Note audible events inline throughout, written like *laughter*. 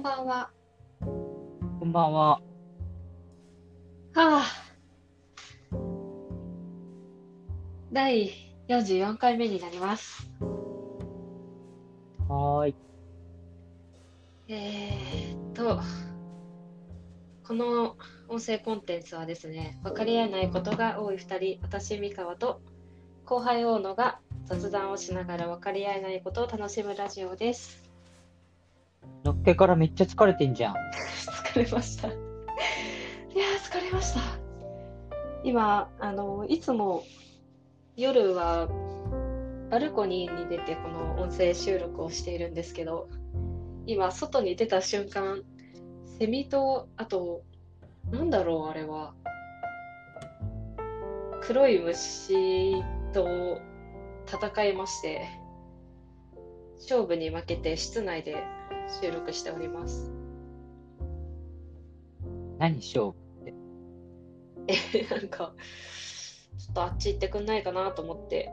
んばんは。こんばんは。はあ。第44回目になります。はーい。えーっと、この音声コンテンツはですね、分かり合えないことが多い2人、私、三河と後輩大野が雑談をしながら分かり合えないことを楽しむラジオです。のっけからめっちゃ疲れてんじゃん。疲れました。いや、疲れました。今、あの、いつも夜はバルコニーに出てこの音声収録をしているんですけど、今、外に出た瞬間、セミと、あと、なんだろう、あれは。黒い虫と戦いまして、勝負に負けて室内で収録しております。何勝負え、なんか、ちょっとあっち行ってくんないかなと思って、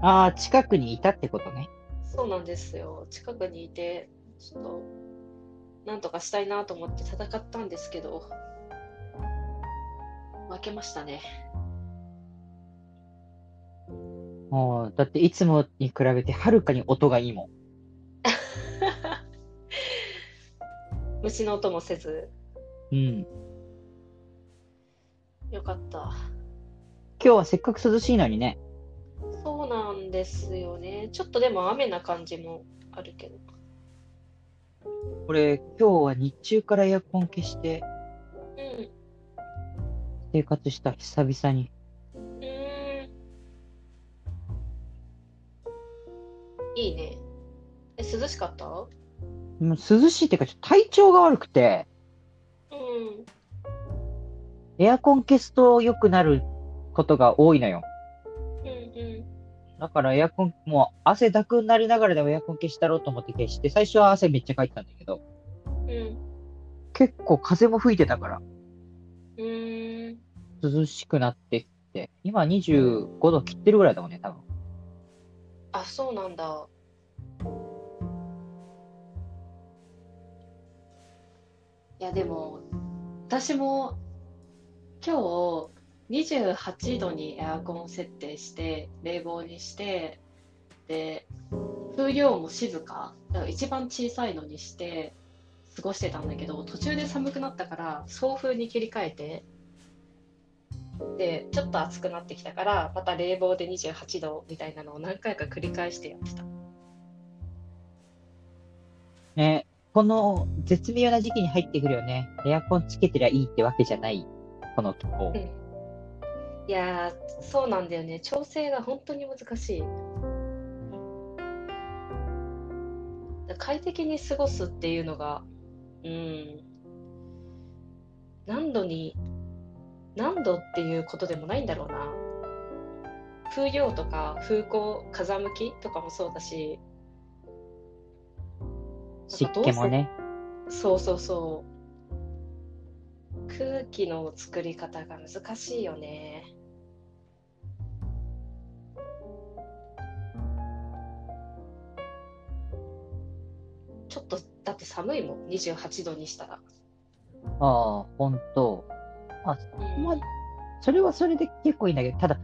ああ、近くにいたってことね。そうなんですよ。近くにいて、ちょっと、なんとかしたいなと思って戦ったんですけど、負けましたね。もう、だっていつもに比べてはるかに音がいいもん。虫の音もせず、うん。よかった。今日はせっかく涼しいのにね。そうなんですよね。ちょっとでも雨な感じもあるけど。これ、今日は日中からエアコン消してうん。生活した久々に。うーん。いいね。え、涼しかった？もう涼しいっていうか、ちょっと体調が悪くて、うん。エアコン消すと良くなることが多いのよ。うんうん。だからエアコン、もう汗だくになりながらでもエアコン消したろうと思って消して、最初は汗めっちゃかいてたんだけど、うん。結構風も吹いてたから、うーん。涼しくなってって、今25度切ってるぐらいだもんね、多分。あ、そうなんだ。いや、でも、私も今日28度にエアコン設定して、冷房にして、で、風量も静か、か一番小さいのにして過ごしてたんだけど、途中で寒くなったから、送風に切り替えて、で、ちょっと暑くなってきたから、また冷房で28度みたいなのを何回か繰り返してやってた。ね、この絶妙な時期に入ってくるよね。エアコンつけてりゃいいってわけじゃない、この気候。いや、そうなんだよね。調整が本当に難しい。快適に過ごすっていうのが、うん、何度に、何度っていうことでもないんだろうな。風量とか風向、風向きとかもそうだし、湿気もね。そうそうそう。空気の作り方が難しいよね。ちょっと、だって寒いもん、28度にしたら。ああ、ほんと。あ、うんまあ、それはそれで結構いいんだけど、ただ、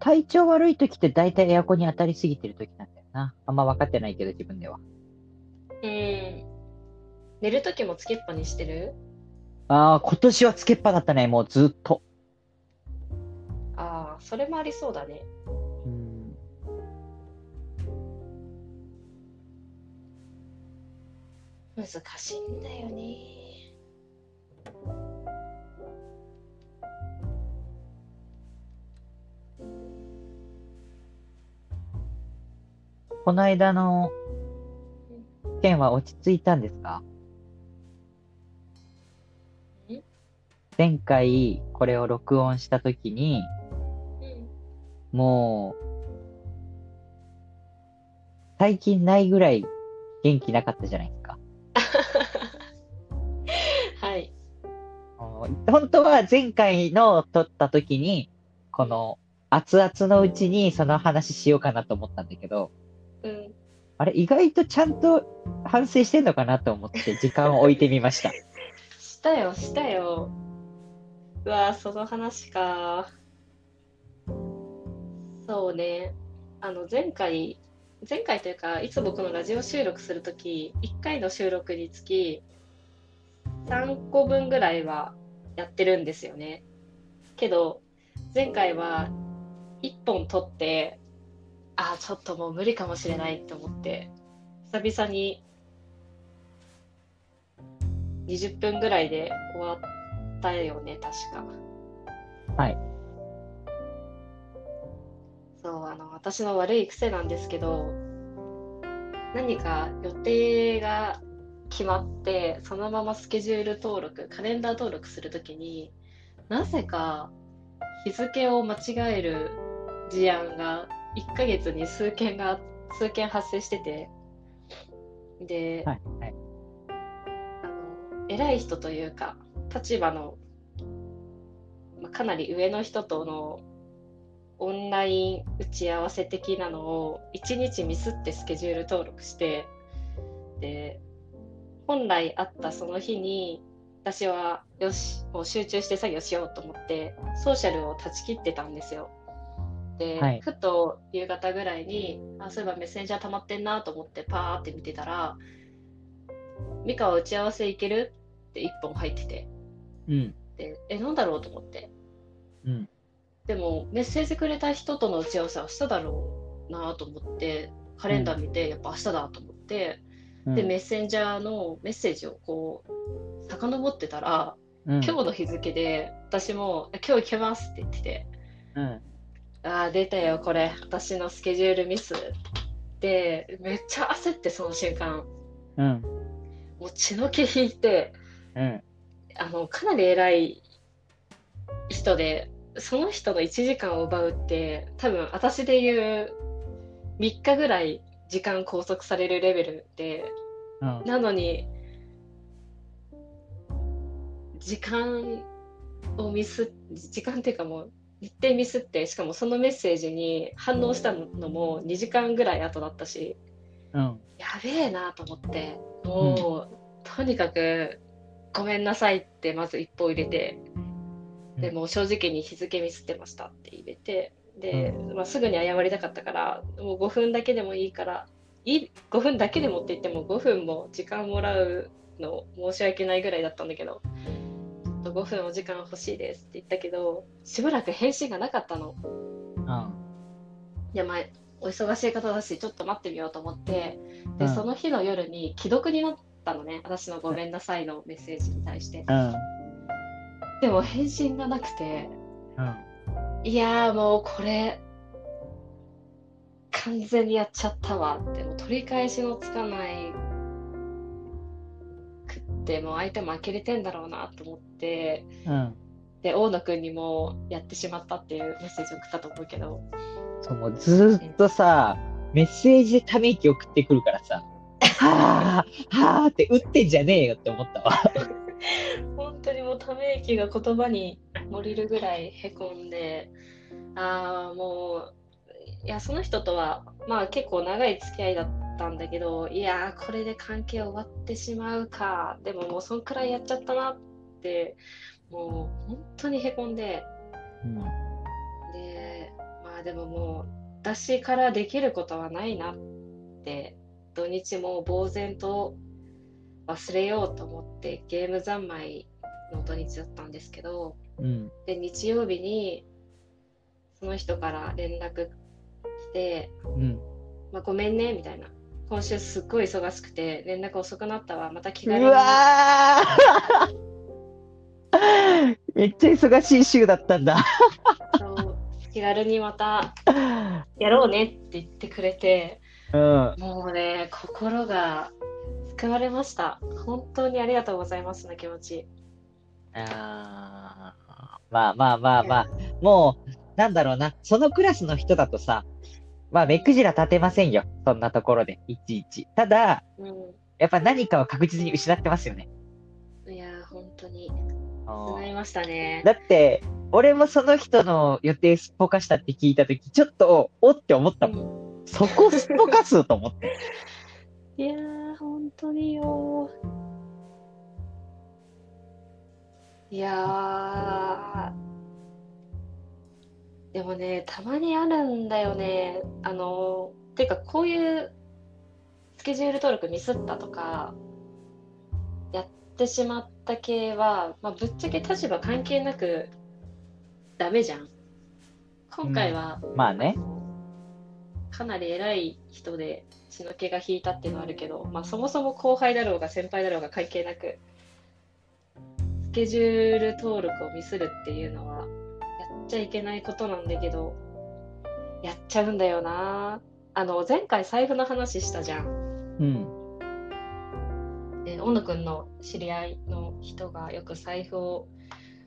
体調悪い時って大体エアコンに当たりすぎてる時なんだよな。あんま分かってないけど、自分では。うん。寝るときもつけっぱにしてる？ああ、今年はつけっぱだったね、もうずっと。ああ、それもありそうだね。うん。難しいんだよね。この間の件は落ち着いたんですか？前回これを録音したときに、うん。もう、最近ないぐらい元気なかったじゃないですか。*laughs* はい。本当は前回の撮ったときに、この熱々のうちにその話しようかなと思ったんだけど、うん。あれ、意外とちゃんと反省してんのかなと思って時間を置いてみました。*laughs* したよ、したよ。うわその話か。そうね。あの、前回、前回というか、いつもこのラジオ収録するとき、1回の収録につき、3個分ぐらいはやってるんですよね。けど、前回は1本撮って、ああ、ちょっともう無理かもしれないと思って、久々に20分ぐらいで終わってたよね、確か。はい。そう、あの、私の悪い癖なんですけど、何か予定が決まって、そのままスケジュール登録、カレンダー登録するときに、なぜか日付を間違える事案が1ヶ月に数件が、数件発生してて、で、はい。はい。あの偉い人というか立場の、まあ、かなり上の人とのオンライン打ち合わせ的なのを1日ミスってスケジュール登録してで本来あったその日に私はよしもう集中して作業しようと思ってソーシャルを断ち切ってたんですよ。で、はいふと夕方ぐらいにあそういえばメッセンジャー溜まってんなと思ってパーって見てたらミカは打ち合わせ行けるって一本入ってて、うん。で、え、なんだろうと思って。うん。でも、メッセージくれた人との打ち合わせは明日だろうなと思って、カレンダー見て、やっぱ明日だと思って、うんで、メッセンジャーのメッセージをこう、遡ってたら、うん今日の日付で、私も、え今日行けますって言ってて、うん。ああ、出たよ、これ、私のスケジュールミス。で、めっちゃ焦って、その瞬間、うん。もう血の気引いて、うん。あの、かなり偉い人で、その人の1時間を奪うって、多分私で言う3日ぐらい時間拘束されるレベルで、うん。なのに、時間をミス、時間っていうかもう、日程ミスって、しかもそのメッセージに反応したのも2時間ぐらい後だったし、うん。やべえなと思って、もう、とにかく、ごめんなさいってまず一歩入れて、でうんもう正直に日付ミスってましたって入れて、で、まあ、すぐに謝りたかったから、もう5分だけでもいいから、いい5分だけでもって言っても5分も時間もらうの申し訳ないぐらいだったんだけど、ちょっと5分お時間欲しいですって言ったけど、しばらく返信がなかったの。うん。いや、まあ、お忙しい方だし、ちょっと待ってみようと思って、で、うんその日の夜に既読になったのね、私のごめんなさいのメッセージに対して。うん。でも返信がなくて、うん。いやーもうこれ、完全にやっちゃったわって、もう取り返しのつかないくって、もう相手も呆れてんだろうなと思って、うん。で、大野くんにもやってしまったっていうメッセージを送ったと思うけど、そう、もうずーっとさ、メッセージでため息送ってくるからさ、はぁ、はぁって打ってんじゃねえよって思ったわ。本当にもうため息が言葉に漏れるぐらいへこんで、ああ、もう、いや、その人とは、まあ結構長い付き合いだったんだけど、いやー、これで関係終わってしまうか、でももうそんくらいやっちゃったなって、もう本当にへこんで、うん。で、まあでももう、私からできることはないなって、土日も呆然と忘れようと思ってゲーム三昧の土日だったんですけど、うん。で、日曜日にその人から連絡来て、うん。まあ、ごめんね、みたいな。今週すっごい忙しくて連絡遅くなったわ、また気う軽に。わー *laughs* めっちゃ忙しい週だったんだ。気軽にまたやろうねって言ってくれて、うん。もうね、心が救われました。本当にありがとうございますの気持ち。あーまあまあまあまあ、もう、なんだろうな、そのクラスの人だとさ、まあ目くじら立てませんよ。そんなところで、いちいち。ただ、うやっぱ何かを確実に失ってますよね。ん。いやー、本当に。うん失いましたね。だって、俺もその人の予定すっぽかしたって聞いたとき、ちょっと、おって思ったうもん。んそこすっぽかすと思って。*laughs* いやー、本当によー。いやー、でもね、たまにあるんだよね。あの、ていうか、こういうスケジュール登録ミスったとか、やってしまった系は、まあ、ぶっちゃけ立場関係なくダメじゃん。今回は、まあね。かなり偉い人で血の気が引いたっていうのはあるけど、まあ、そもそも後輩だろうが先輩だろうが関係なくスケジュール登録をミスるっていうのはやっちゃいけないことなんだけどやっちゃうんだよな。あの前回財布の話したじゃん。うん。で小野くんの知り合いの人がよく財布を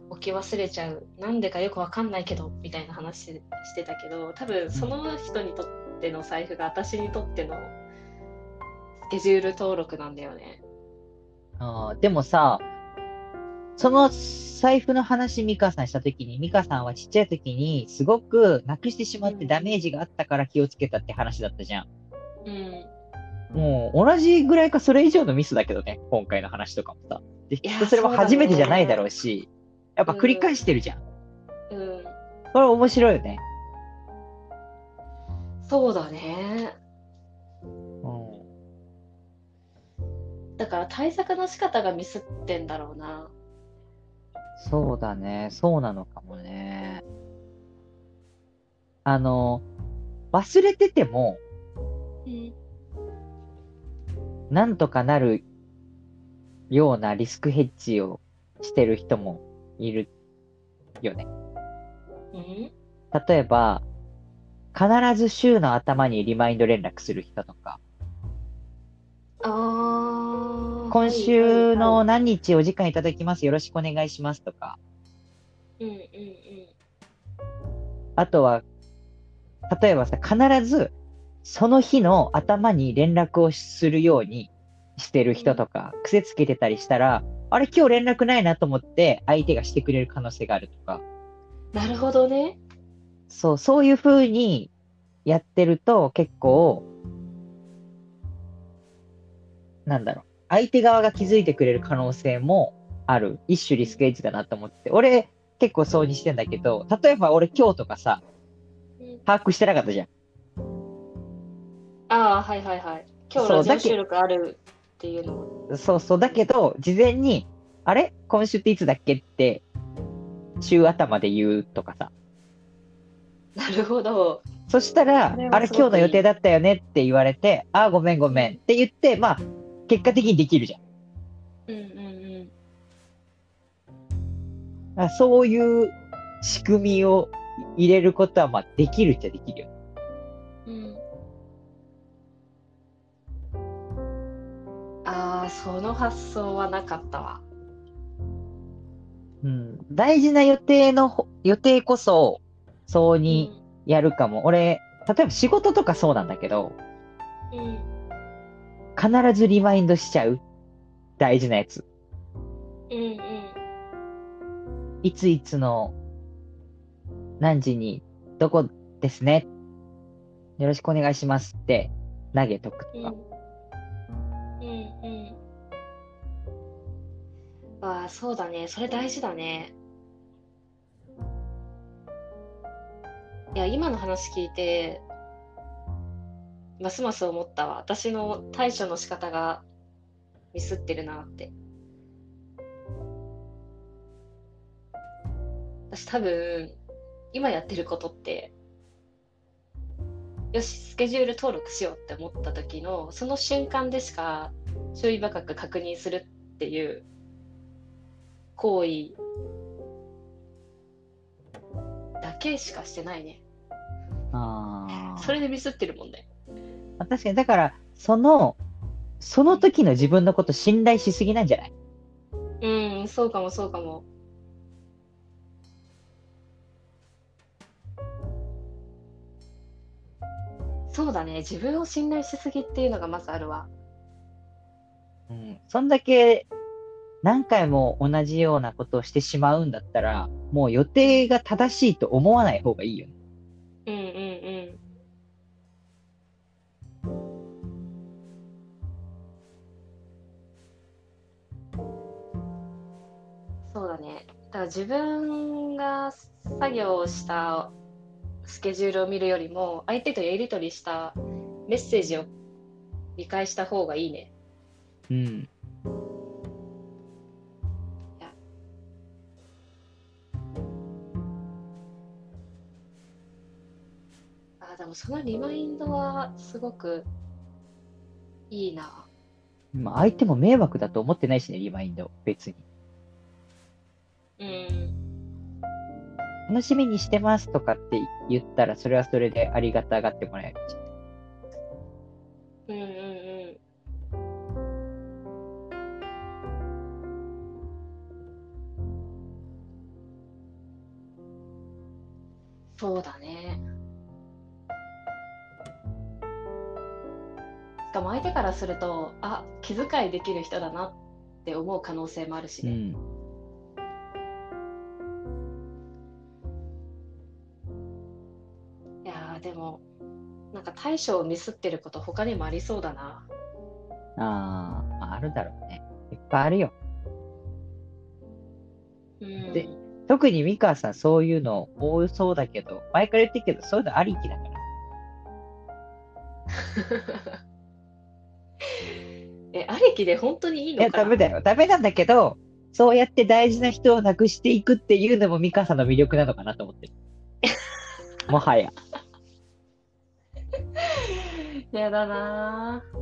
置き忘れちゃう。なんでかよくわかんないけどみたいな話してたけど多分その人にとっての財布が私にとってのスケジュール登録なんだよね。あーでもさ、その財布の話、ミカさんしたときに、ミカさんはちっちゃいときに、すごくなくしてしまってダメージがあったから気をつけたって話だったじゃん。うん。もう、同じぐらいかそれ以上のミスだけどね、今回の話とかもさ。で、きっとそれはそうだね初めてじゃないだろうし、やっぱ繰り返してるじゃん。うん。これ面白いよね。そうだね。うん。だから対策の仕方がミスってんだろうな。そうだね。そうなのかもね。あの、忘れてても、うん。なんとかなるようなリスクヘッジをしてる人もいるよね。うん。例えば、必ず週の頭にリマインド連絡する人とか、ああ。今週のはい何日お時間いただきます。よろしくお願いしますとか、はいはいうんうんあとは、例えばさ、必ずその日の頭に連絡をするようにしてる人とか、癖つけてたりしたら、あれ今日連絡ないなと思って相手がしてくれる可能性があるとか、うん。なるほどね。そう、そういう風にやってると結構、なんだろう、相手側が気づいてくれる可能性もある。一種リスクエッジだなと思って。俺、結構そうにしてんだけど、例えば俺今日とかさ、うん把握してなかったじゃん。ああ、はいはいはい。今日そうだけラジオ収録あるっていうのを。そうそう。だけど、事前に、あれ？今週っていつだっけ？って、週頭で言うとかさ。なるほど。そしたらあれ今日の予定だったよねって言われて、ああ、ごめんごめんって言って、まあ、結果的にできるじゃん。うんうんうん。あそういう仕組みを入れることは、まあ、できるっちゃできるよ。うん。ああ、その発想はなかったわ。うん。大事な予定のほ、予定こそ、そうにやるかも。俺、例えば仕事とかそうなんだけど、うん。うん。必ずリマインドしちゃう。大事なやつ。うんうん。いついつの何時にどこですね？よろしくお願いしますって投げとくとうん。か。うんうん。ああ、そうだね。それ大事だね。いや、今の話聞いて、ますます思ったわ。私の対処の仕方がミスってるなって。私多分、今やってることって、よし、スケジュール登録しようって思った時の、その瞬間でしか注意深く確認するっていう行為けしかしてないね。あーそれでミスってるもんね。まあ確かに、だから、その、その時の自分のこと信頼しすぎなんじゃない？うん、そうかもそうかも。そうだね。自分を信頼しすぎっていうのがまずあるわ。うん。そんだけ何回も同じようなことをしてしまうんだったら、もう予定が正しいと思わない方がいいよね。うんうんうん。そうだね。だから自分が作業したスケジュールを見るよりも相手とやり取りしたメッセージを理解した方がいいね。うん。もそのリマインドはすごくいいな。まあ、相手も迷惑だと思ってないしね、リマインド、別に。うん。楽しみにしてますとかって言ったら、それはそれでありがたがってもらえるし。うんうんうん。そうだね。しかも相手からすると、あ、気遣いできる人だなって思う可能性もあるしね。うん。いやーでも、なんか対処をミスってること他にもありそうだな。ああ、あるだろうね。いっぱいあるよ。うん。で特に美川さん、そういうの多そうだけど、前から言ってるけど、そういうのありきだから。*laughs* え、ありきで本当にいいのかな？ダメだよ。ダメなんだけど、そうやって大事な人を亡くしていくっていうのも美川さんの魅力なのかなと思ってる。*laughs* もはや。*laughs* やだなぁ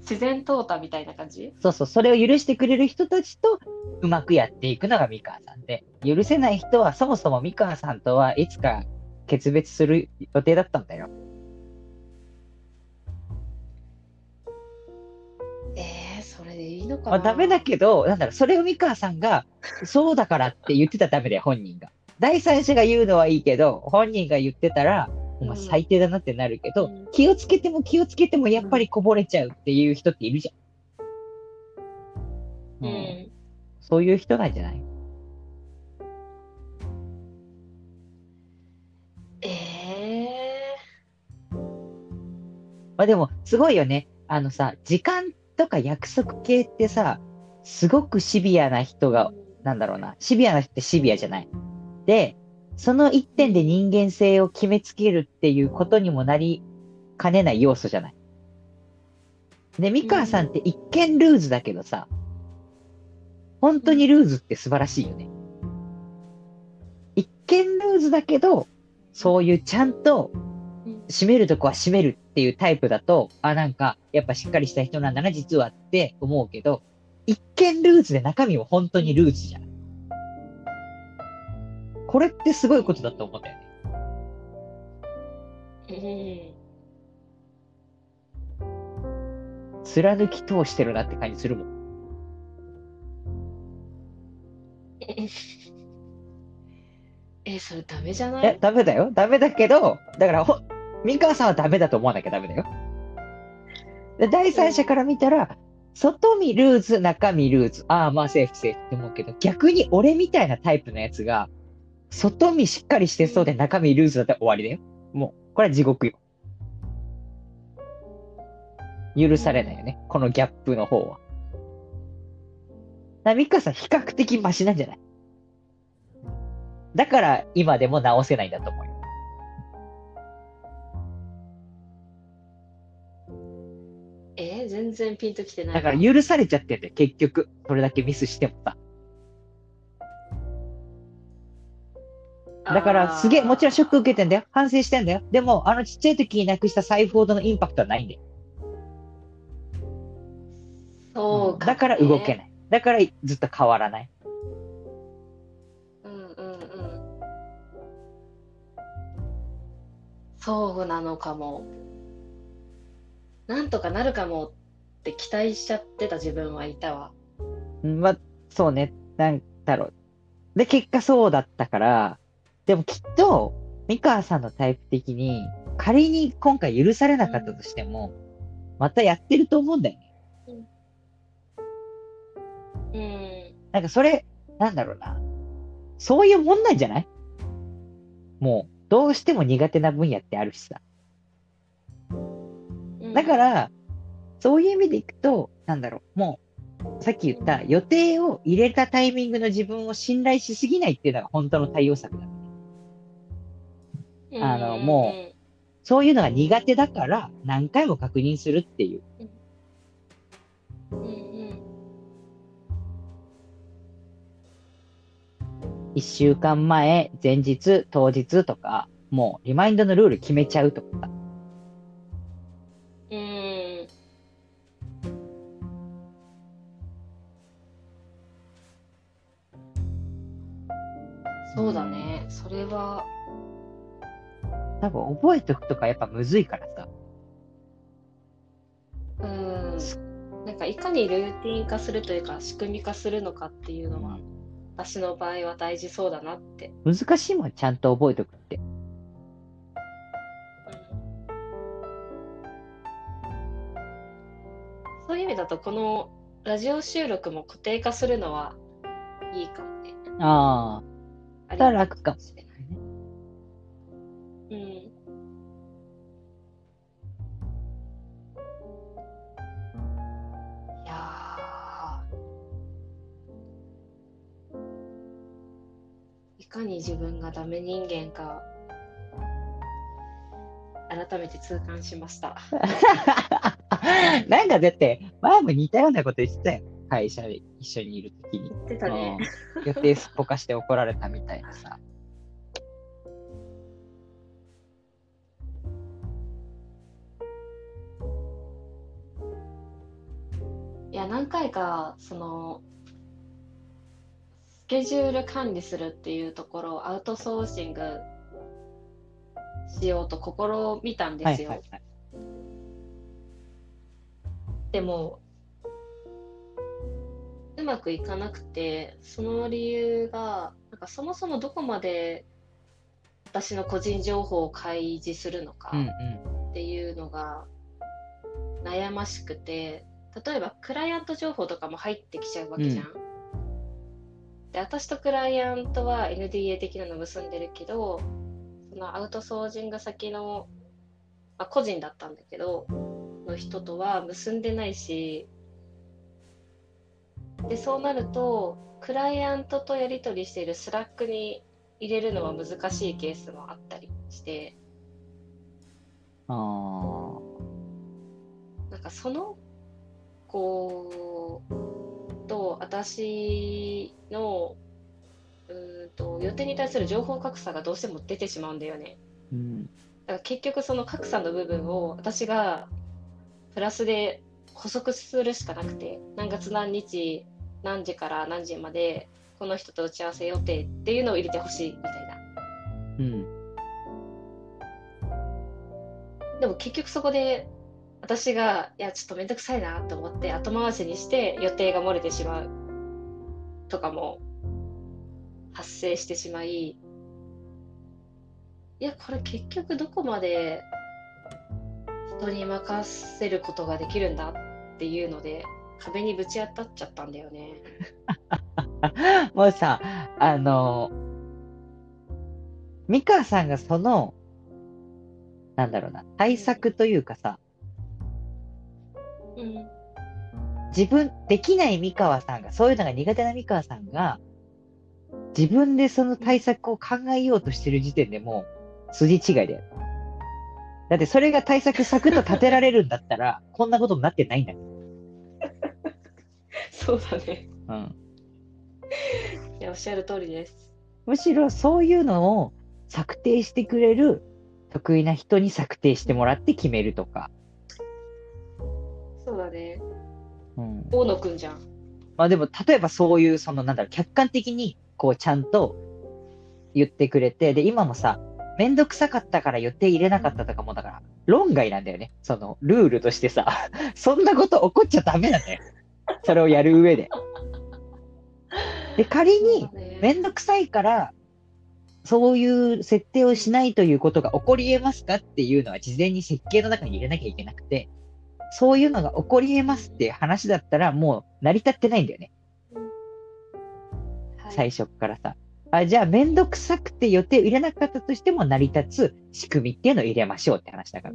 自然淘汰みたいな感じ？そうそう、それを許してくれる人たちとうまくやっていくのが美川さんで、許せない人はそもそも美川さんとはいつか決別する予定だったんだよ。えー、それでいいのかな？まあ、ダメだけど、なんだろう、それを美川さんが、そうだからって言ってたらダメだよ、本人が。第三者が言うのはいいけど、本人が言ってたら、お前最低だなってなるけど、うん気をつけても気をつけてもやっぱりこぼれちゃうっていう人っているじゃん。ううんん。そういう人なんじゃない？えまあでも、すごいよね。あのさ、時間とか約束系ってさ、すごくシビアな人。が、なんだろうな、シビアな人ってシビアじゃない。で、その一点で人間性を決めつけるっていうことにもなりかねない要素じゃない。で、ミカさんって一見ルーズだけどさ、本当にルーズって素晴らしいよね。一見ルーズだけど、そういうちゃんとうん締めるとこは締めるっていうタイプだと、あ、なんか、やっぱしっかりした人なんだな、実はって思うけど、一見ルーズで中身も本当にルーズじゃん。これってすごいことだと思うんだよね。うん。貫き通してるなって感じするもん。え、それダメじゃなえ、いダメだよ。ダメだけど、だからほ、ミカさんはダメだと思わなきゃダメだよ。で第三者から見たら、外見ルーズ、中身ルーズ。ああ、まあセーフセーフって思うけど、逆に俺みたいなタイプのやつが、外見しっかりしてそうで中身ルーズだったら終わりだよ。もう、これは地獄よ。許されないよね。このギャップの方は。だミカさん比較的マシなんじゃない？だから今でも直せないんだと思全然ピンときてないだわ。から許されちゃってんだよ、結局。それだけミスしてもさ。だからすげえ、もちろんショック受けてんだよ。反省してんだよ。でも、あのちっちゃい時になくした財布ほどのインパクトはないんだよ。そうか、だから動けい。ない。だからずっと変わらない。うんうんうん。そうなのかも。なんとかなるかもって期待しちゃってた自分はいたわ。うんまあ、そうね。なんだろう。で、結果そうだったから、でもきっと、三河さんのタイプ的に、仮に今回許されなかったとしても、またやってると思うんだよね。うん。なんかそれ、なんだろうな。そういうもんなんじゃない？もう、どうしても苦手な分野ってあるしさ。だから、そういう意味でいくと、なんだろう、もう、さっき言った予定を入れたタイミングの自分を信頼しすぎないっていうのが本当の対応策だ。あのもそういうのが苦手だから何回も確認するっていう。うんうん一週間前、前日、当日とか、もうリマインドのルール決めちゃうとかそうだね。それは、多分覚えておくとかやっぱむずいからさ。うん。なんかいかにルーティン化するというか仕組み化するのかっていうのは、私の場合は大事そうだなって。難しいもん、ちゃんと覚えておくって。そういう意味だとこのラジオ収録も固定化するのはいいかもね。あありだから楽かもしれない。うん。いやーいかに自分がダメ人間か改めて痛感しました。あ。*laughs* なんかだって、前も似たようなこと言ってたよ。会社で一緒にいるときに。言ってたね。うん予定すっぽかして怒られたみたいなさ。いや、何回か、その、スケジュール管理するっていうところをアウトソーシングしようと試みたんですよ。はいはいはい。でも、うまくいかなくて、その理由が、なんかそもそもどこまで私の個人情報を開示するのかうんうん。っていうのが悩ましくて、例えばクライアント情報とかも入ってきちゃうわけじゃん。で、私とクライアントは NDA 的なの結んでるけど、そのアウトソージング先の、まあ、個人だったんだけど、の人とは結んでないし、で、そうなると、クライアントとやり取りしているスラックに入れるのは難しいケースもあったりして、ああ。なんかその子と私のうーんと予定に対する情報格差がどうしても出てしまうんだよね。うん。だから結局その格差の部分を私がプラスで補足するしかなくて何月何日何時から何時までこの人と打ち合わせ予定っていうのを入れてほしいみたいな。うん。でも結局そこで私がいやちょっとめんどくさいなと思って後回しにして予定が漏れてしまうとかも発生してしまいいやこれ結局どこまで人に任せることができるんだっていうので壁にぶち当たっちゃったんだよね。*laughs* もうさ、あの、美川さんがその、なんだろうな、対策というかさ、うん自分、できない美川さんが、そういうのが苦手な美川さんが、自分でその対策を考えようとしてる時点でもう、筋違いだよ。だってそれが対策サクッと立てられるんだったら、こんなことになってないんだよ。そうだね。うん。いやおっしゃる通りです。むしろそういうのを策定してくれる得意な人に策定してもらって決めるとか。そうだね。うん。大野くんじゃん。まあでも、例えばそういう、その、なんだろう、客観的に、こう、ちゃんと言ってくれて、で、今もさ、めんどくさかったから予定入れなかったとかも、だから、論外なんだよね。その、ルールとしてさ、*laughs* そんなこと起こっちゃダメなんだよ。それをやる上で。*laughs* で、仮に、そうだねめんどくさいから、そういう設定をしないということが起こり得ますかっていうのは事前に設計の中に入れなきゃいけなくて、そういうのが起こり得ますっていう話だったらもう成り立ってないんだよね。はい最初っからさ。あ、じゃあめんどくさくて予定入れなかったとしても成り立つ仕組みっていうのを入れましょうって話だから。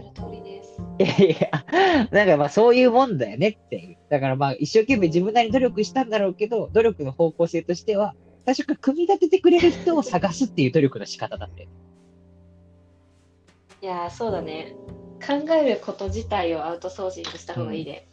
ゃる通りです。いやいや、なんかまあそういうもんだよねっていう。だからまあ一生懸命自分なりに努力したんだろうけど、努力の方向性としては、最初から組み立ててくれる人を探すっていう努力の仕方だって。いやー、そうだね。考えること自体をアウトソーシングした方がいいね。い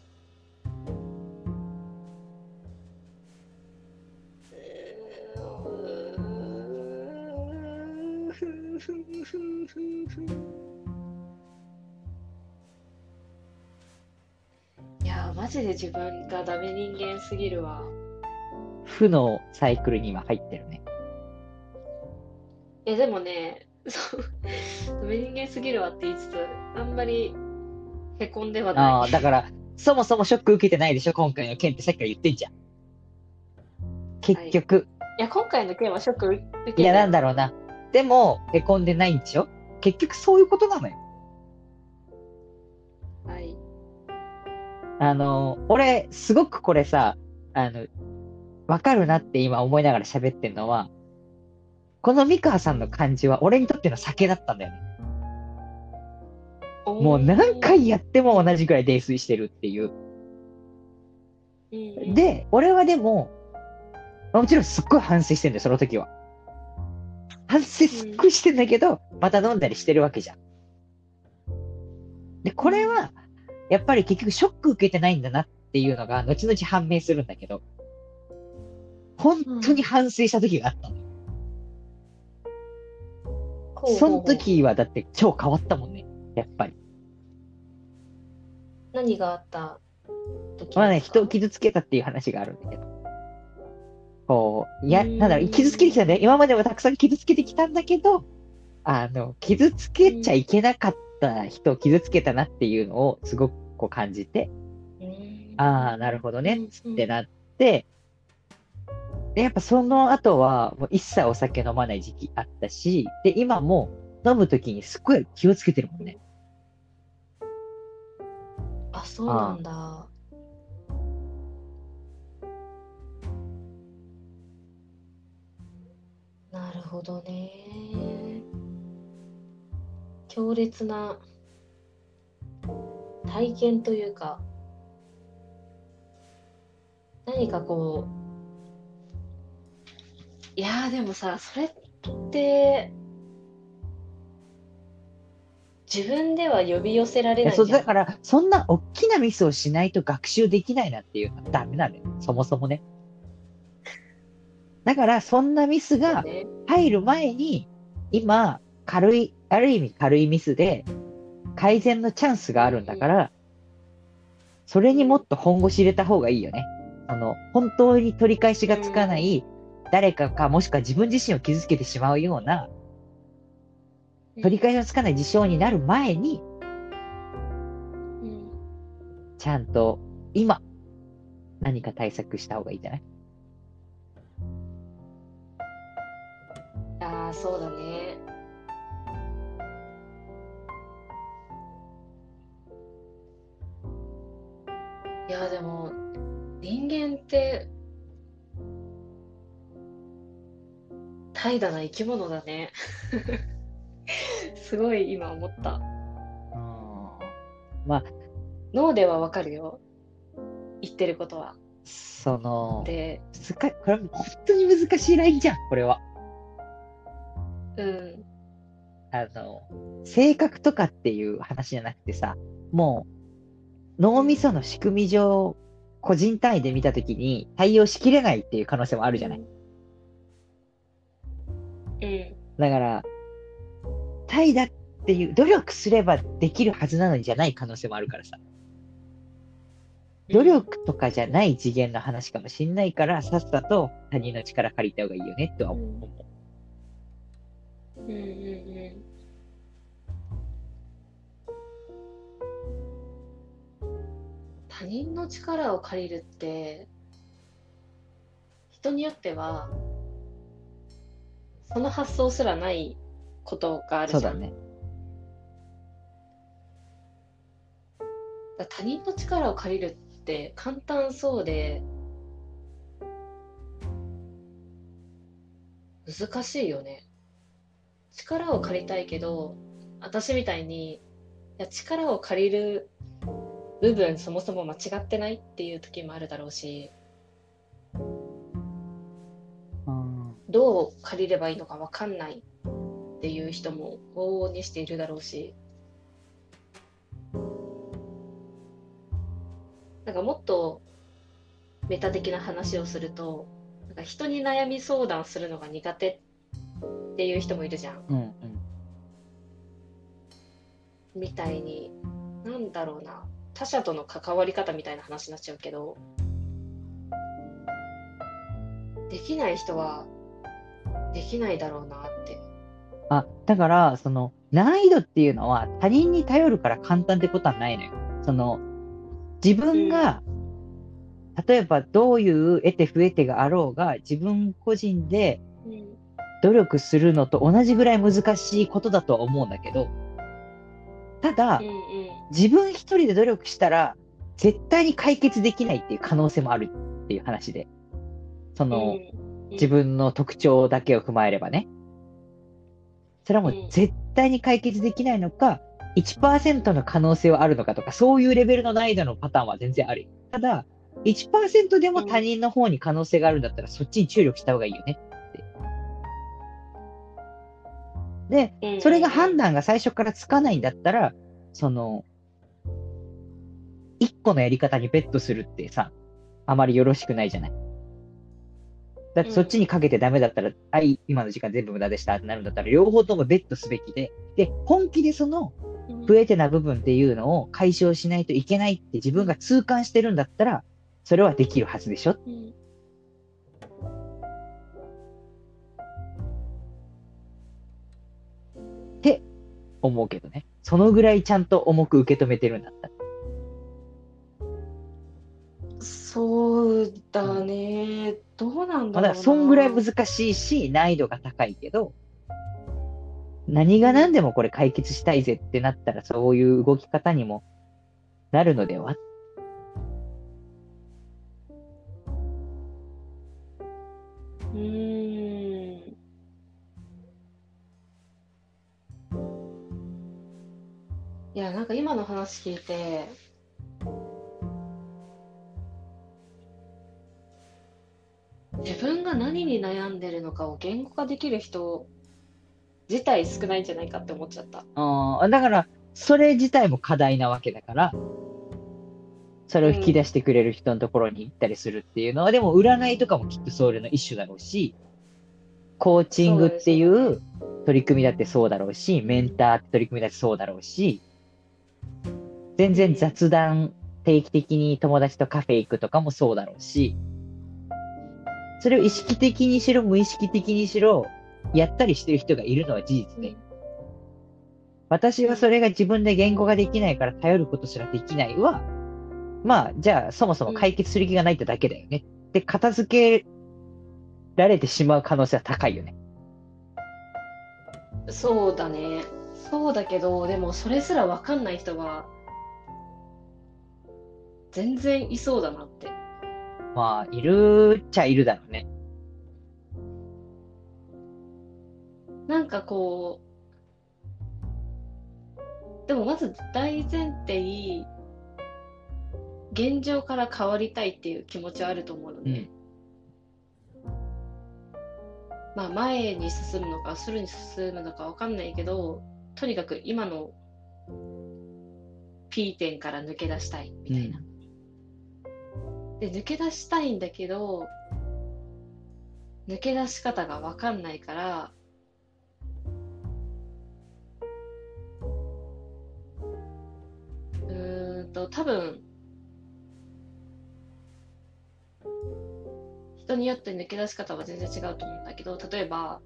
マジで自分がダメ人間すぎるわ。負のサイクルに今入ってるね。え、でもね、そう、ダメ人間すぎるわって言いつつ、あんまりへこんではああ、ない。だから、そもそもショック受けてないでしょ、今回の件ってさっきから言ってんじゃん。結局、いや、今回の件はショック受けていや、なんだろうな。でも、へこんでないんでしょ？結局そういうことなのよ。あの、俺、すごくこれさ、あの、わかるなって今思いながら喋ってんのは、この三河さんの感じは俺にとっての酒だったんだよね。もう何回やっても同じぐらい泥酔してるっていう。うん、で、俺はでも、もちろんすっごい反省してんだよ、その時は。反省すっごいしてんだけど、また飲んだりしてるわけじゃん。で、これは、やっぱり結局ショック受けてないんだなっていうのが、後々判明するんだけど、本当に反省した時があったのうほうほうその時はだって超変わったもんね、やっぱり。何があった時まあね、人を傷つけたっていう話があるんだけど。こう、いや、うんなんだろう、傷つけてきたんだよ。今までもたくさん傷つけてきたんだけど、あの、傷つけちゃいけなかった人を傷つけたなっていうのをすごくこう感じて、うんああ、なるほどね、うんつってなって、で、やっぱその後は、もう一切お酒飲まない時期あったし、で、今も飲む時にすっごい気をつけてるもんね。あ、そうなんだ。なるほどね。強烈な体験というか、何かこう、いやーでもさ、それって、自分では呼び寄せられいやそうないじゃんだから、そんな大きなミスをしないと学習できないなっていうのはダメなんだよ。そもそもね。だから、そんなミスがね入る前に、今、軽い、ある意味軽いミスで、改善のチャンスがあるんだから、それにもっと本腰入れた方がいいよね。あの、本当に取り返しがつかない、誰かか、もしくは自分自身を傷つけてしまうような、取り返しのつかない事象になる前に、うんちゃんと、今、何か対策した方がいいんじゃない？ああ、そうだね。いや、でも、人間って、怠惰な生き物だね。*laughs* すごい今思った。まあ、脳ではわかるよ。言ってることは。その、で、難いこれは本当に難しいラインじゃん、これは。うん。あの、性格とかっていう話じゃなくてさ、もう、脳みその仕組み上、個人単位で見たときに対応しきれないっていう可能性もあるじゃない。うん。だから、怠惰っていう、努力すればできるはずなのにじゃない可能性もあるからさ。努力とかじゃない次元の話かもしんないから、さっさと他人の力借りた方がいいよねとは思う。うんうんうん。他人の力を借りるって、人によっては、その発想すらないことがあるじゃん。そうだね。他人の力を借りるって簡単そうで、難しいよね。力を借りたいけど、私みたいにや力を借りる部分そもそも間違ってないっていう時もあるだろうしうん。どう借りればいいのか分かんないっていう人も往々にしているだろうしなんかもっとメタ的な話をするとなんか人に悩み相談するのが苦手っていう人もいるじゃん。うんうん。みたいになんだろうな他者との関わり方みたいな話になっちゃうけどできない人はできないだろうなって。あ、だから、その、難易度っていうのは他人に頼るから簡単ってことはないのよ。その、自分が、例えばどういう得手不得手があろうが、自分個人でうん。努力するのと同じぐらい難しいことだとは思うんだけど、ただうん、うん自分一人で努力したら、絶対に解決できないっていう可能性もあるっていう話で。その、うん自分の特徴だけを踏まえればね。それはもううん絶対に解決できないのか、1%の可能性はあるのかとか、そういうレベルの難易度のパターンは全然あるよ。ただ、1%でも他人の方に可能性があるんだったら、そっちに注力した方がいいよねって。で、うんそれが判断が最初からつかないんだったら、その、一個のやり方にベットするってさ、あまりよろしくないじゃない？だってそっちにかけてダメだったら、はい、今の時間全部無駄でしたってなるんだったら、両方ともベットすべきで、で、本気でその、うん不得手な部分っていうのを解消しないといけないって自分が痛感してるんだったら、それはできるはずでしょ？うんって思うけどね。そのぐらいちゃんと重く受け止めてるんだったら。そうだね。どうなんまあ、だだろうな。からそんぐらい難しいし、難易度が高いけど、何が何でもこれ解決したいぜってなったら、そういう動き方にもなるのでは？うーん。いや、なんか今の話聞いて、自分が何に悩んでるのかを言語化できる人自体少ないんじゃないかって思っちゃった。あーだから、それ自体も課題なわけだから、それを引き出してくれる人のところに行ったりするっていうのは、でも占いとかもきっとそれの一種だろうし、コーチングっていそうう取り組みだってそうだろうし、メンターって取り組みだってそうだろうし、全然雑談定期的に友達とカフェ行くとかもそうだろうし、それを意識的にしろ無意識的にしろ、やったりしてる人がいるのは事実で、私はそれが自分で言語ができないから頼ることすらできないは、まあ、じゃあそもそも解決する気がないってだけだよね。で、片付けられてしまう可能性は高いよね。そうだね。そうだけど、でもそれすらわかんない人は、全然いそうだなって。まあ、いるっちゃいるだろうね。なんかこう、でもまず大前提、現状から変わりたいっていう気持ちはあると思うので、うんまあ前に進むのか後ろに進むのかわかんないけど、とにかく今の P 点から抜け出したいみたいな。で、抜け出したいんだけど、抜け出し方がわかんないから、うーんと、多分、人によって抜け出し方は全然違うと思うんだけど、例えば、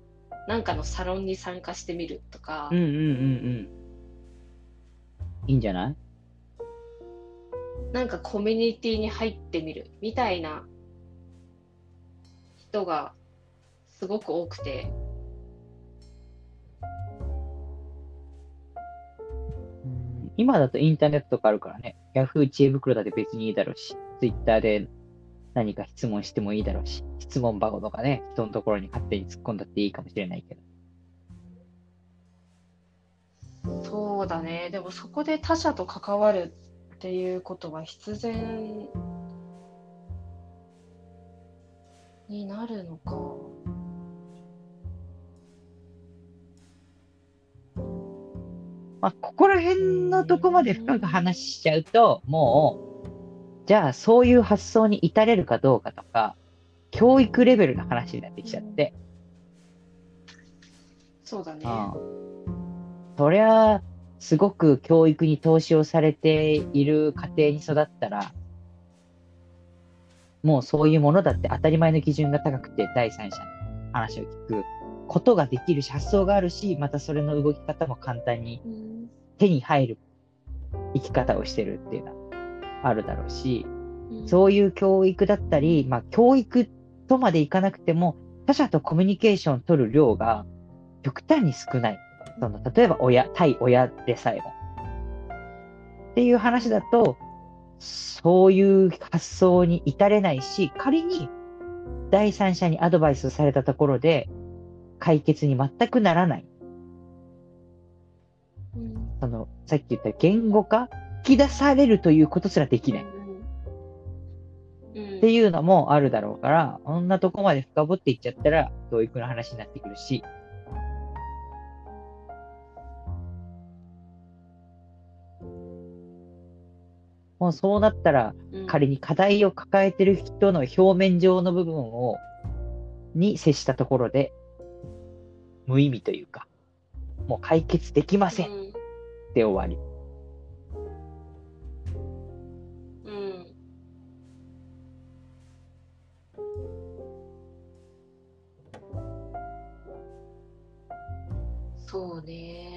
なんかのサロンに参加してみるとかうん、うんうんうん。いいんじゃない？なんかコミュニティに入ってみるみたいな人がすごく多くて、うん今だとインターネットとかあるからね。Yahoo 知恵袋だって別にいいだろうし、Twitter で何か質問してもいいだろうし、質問箱とかね、人のところに勝手に突っ込んだっていいかもしれないけど。そうだね。でもそこで他者と関わるっていうことは必然になるのか。まあ、ここら辺のとこまで深く話しちゃうと、もう、じゃあそういう発想に至れるかどうかとか、教育レベルの話になってきちゃって。そうだね。うん。そりゃ、すごく教育に投資をされている家庭に育ったら、もうそういうものだって当たり前の基準が高くて、第三者の話を聞くことができるし、発想があるし、またそれの動き方も簡単に手に入る生き方をしてるっていうのはあるだろうし、そういう教育だったり、まあ教育とまでいかなくても、他者とコミュニケーションを取る量が極端に少ない。その、例えば親、対親でさえも。っていう話だと、そういう発想に至れないし、仮に第三者にアドバイスをされたところで、解決に全くならない。うんその、さっき言った言語化引き出されるということすらできない。うんっていうのもあるだろうから、こんなとこまで深掘っていっちゃったら、教育の話になってくるし。もうそうなったら、うん仮に課題を抱えてる人の表面上の部分を、に接したところで、無意味というか、もう解決できませんっうんて終わり。うんそうね。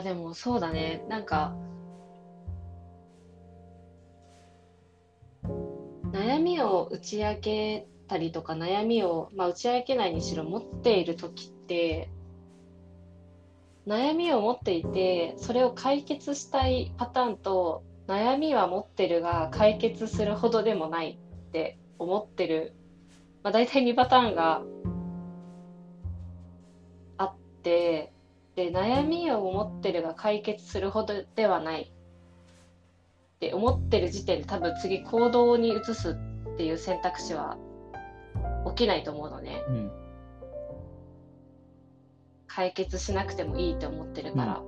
や、でもそうだね。なんか、悩みを打ち明けたりとか、悩みを、まあ、打ち明けないにしろ持っている時って、悩みを持っていて、それを解決したいパターンと、悩みは持ってるが解決するほどでもないって思ってる、まあ、大体2パターンがあって、で悩みを持ってるが解決するほどではないって思ってる時点で多分次行動に移すっていう選択肢は起きないと思うのね。うん。解決しなくてもいいと思ってるから、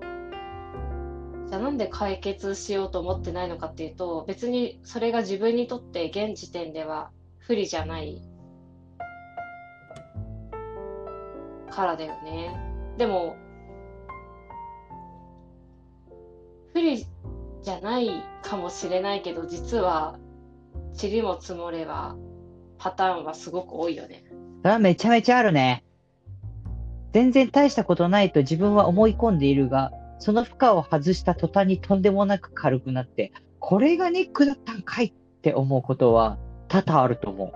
じゃあなんで解決しようと思ってないのかっていうと別にそれが自分にとって現時点では不利じゃないからだよね。でも不利じゃないかもしれないけど実は塵も積もればパターンはすごく多いよね。それはめちゃめちゃあるね。全然大したことないと自分は思い込んでいるが、その負荷を外した途端にとんでもなく軽くなって、これがネックだったんかいって思うことは多々あると思う。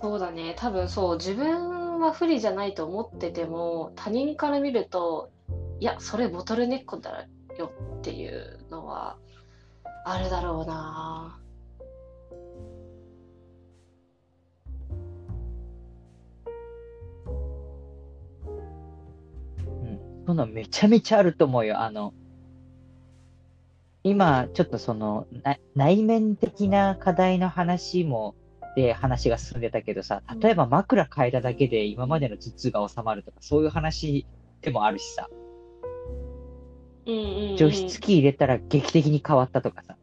そうだね多分そう自分は不利じゃないと思ってても他人から見るといやそれボトルネックだよっていうのはあるだろうな。うん。そんなのめちゃめちゃあると思うよ。あの、今、ちょっとその、な内面的な課題の話も、で話が進んでたけどさ、例えば枕変えただけで今までの頭痛が収まるとか、そういう話でもあるしさ、除湿器入れたら劇的に変わったとかさ、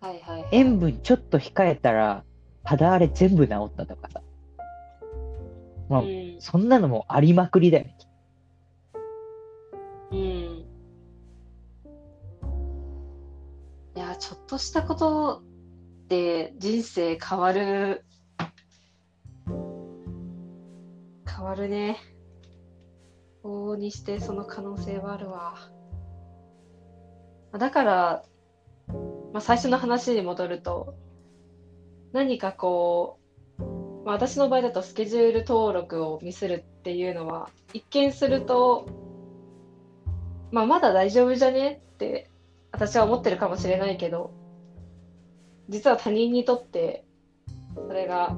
はいはい、塩分ちょっと控えたら肌荒れ全部治ったとかさ、まあ、うん、そんなのもありまくりだよね。うん。いや、ちょっとしたことで人生変わる、変わるね。往々にしてその可能性はあるわ。だから、まあ、最初の話に戻ると、何かこう、まあ、私の場合だとスケジュール登録をミスるっていうのは、一見すると、まあ、まだ大丈夫じゃねって私は思ってるかもしれないけど、実は他人にとって、それが、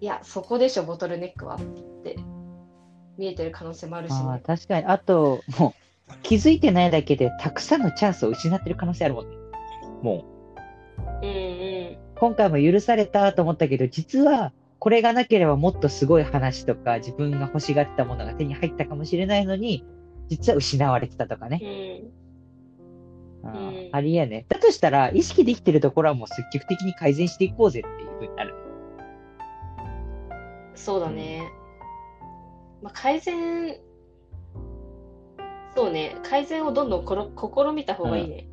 いや、そこでしょ、ボトルネックは見えてる可能性もあるしああ、ね。確かに。あと、もう、気づいてないだけで、たくさんのチャンスを失ってる可能性あるもんね。もう、うんうん。今回も許されたと思ったけど、実は、これがなければもっとすごい話とか、自分が欲しがってたものが手に入ったかもしれないのに、実は失われてたとかね。うん。あーうんありえね。だとしたら、意識できてるところはもう積極的に改善していこうぜっていうふうになる。そうだね。まあ、改善、そうね、改善をどんどんころ試みた方がいいね。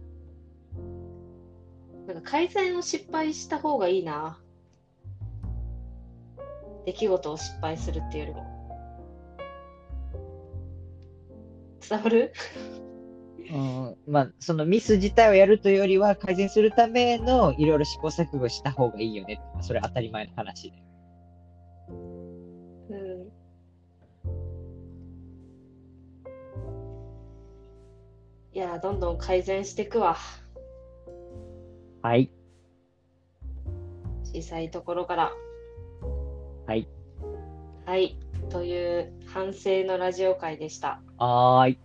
なんか改善を失敗した方がいいな。出来事を失敗するっていうよりも。伝わる？*laughs* うん、まあ、そのミス自体をやるというよりは、改善するためのいろいろ試行錯誤した方がいいよね。それは当たり前の話で。ういやどんどん改善していくわ。はい。小さいところから。はい。はい。という反省のラジオ会でした。はーい。